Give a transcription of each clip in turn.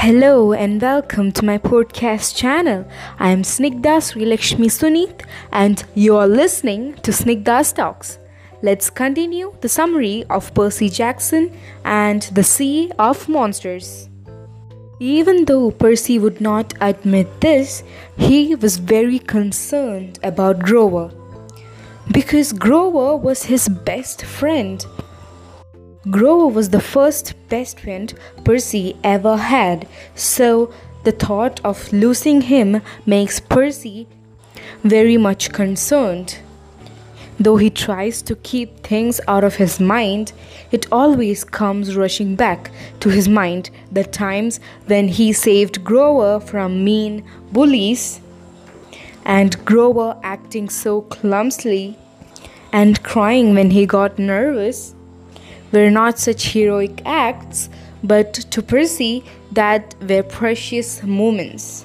Hello and welcome to my podcast channel. I am Snigdha Srilakshmi Sunit and you are listening to Snigdha's Talks. Let's continue the summary of Percy Jackson and the Sea of Monsters. Even though Percy would not admit this, he was very concerned about Grover because Grover was his best friend. Grover was the first best friend Percy ever had, so the thought of losing him makes Percy very much concerned. Though he tries to keep things out of his mind, it always comes rushing back to his mind the times when he saved Grover from mean bullies and Grover acting so clumsily and crying when he got nervous were not such heroic acts, but to Percy that were precious moments.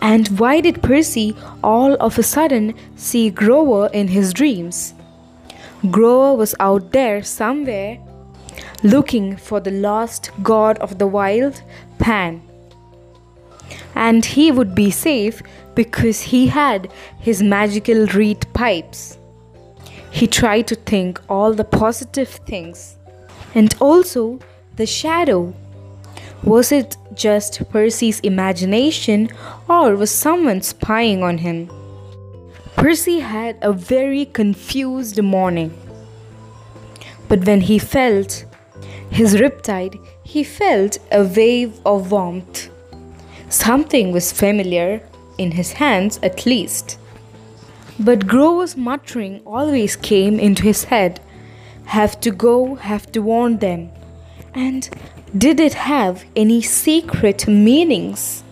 And why did Percy all of a sudden see Grover in his dreams? Grover was out there somewhere looking for the lost god of the wild, Pan. And he would be safe because he had his magical reed pipes. He tried to think all the positive things and also the shadow was it just Percy's imagination or was someone spying on him? Percy had a very confused morning. But when he felt his riptide, he felt a wave of warmth. Something was familiar, in his hands at least. But Grover's muttering always came into his head have to go, have to warn them. And did it have any secret meanings?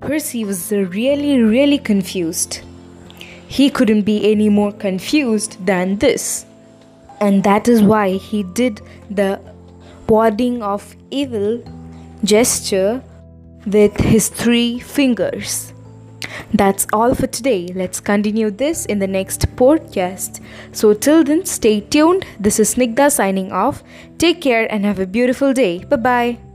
Percy was really, really confused. He couldn't be any more confused than this. And that is why he did the warding of evil gesture with his three fingers. That's all for today. Let's continue this in the next podcast. So, till then, stay tuned. This is Snigdha signing off. Take care and have a beautiful day. Bye bye.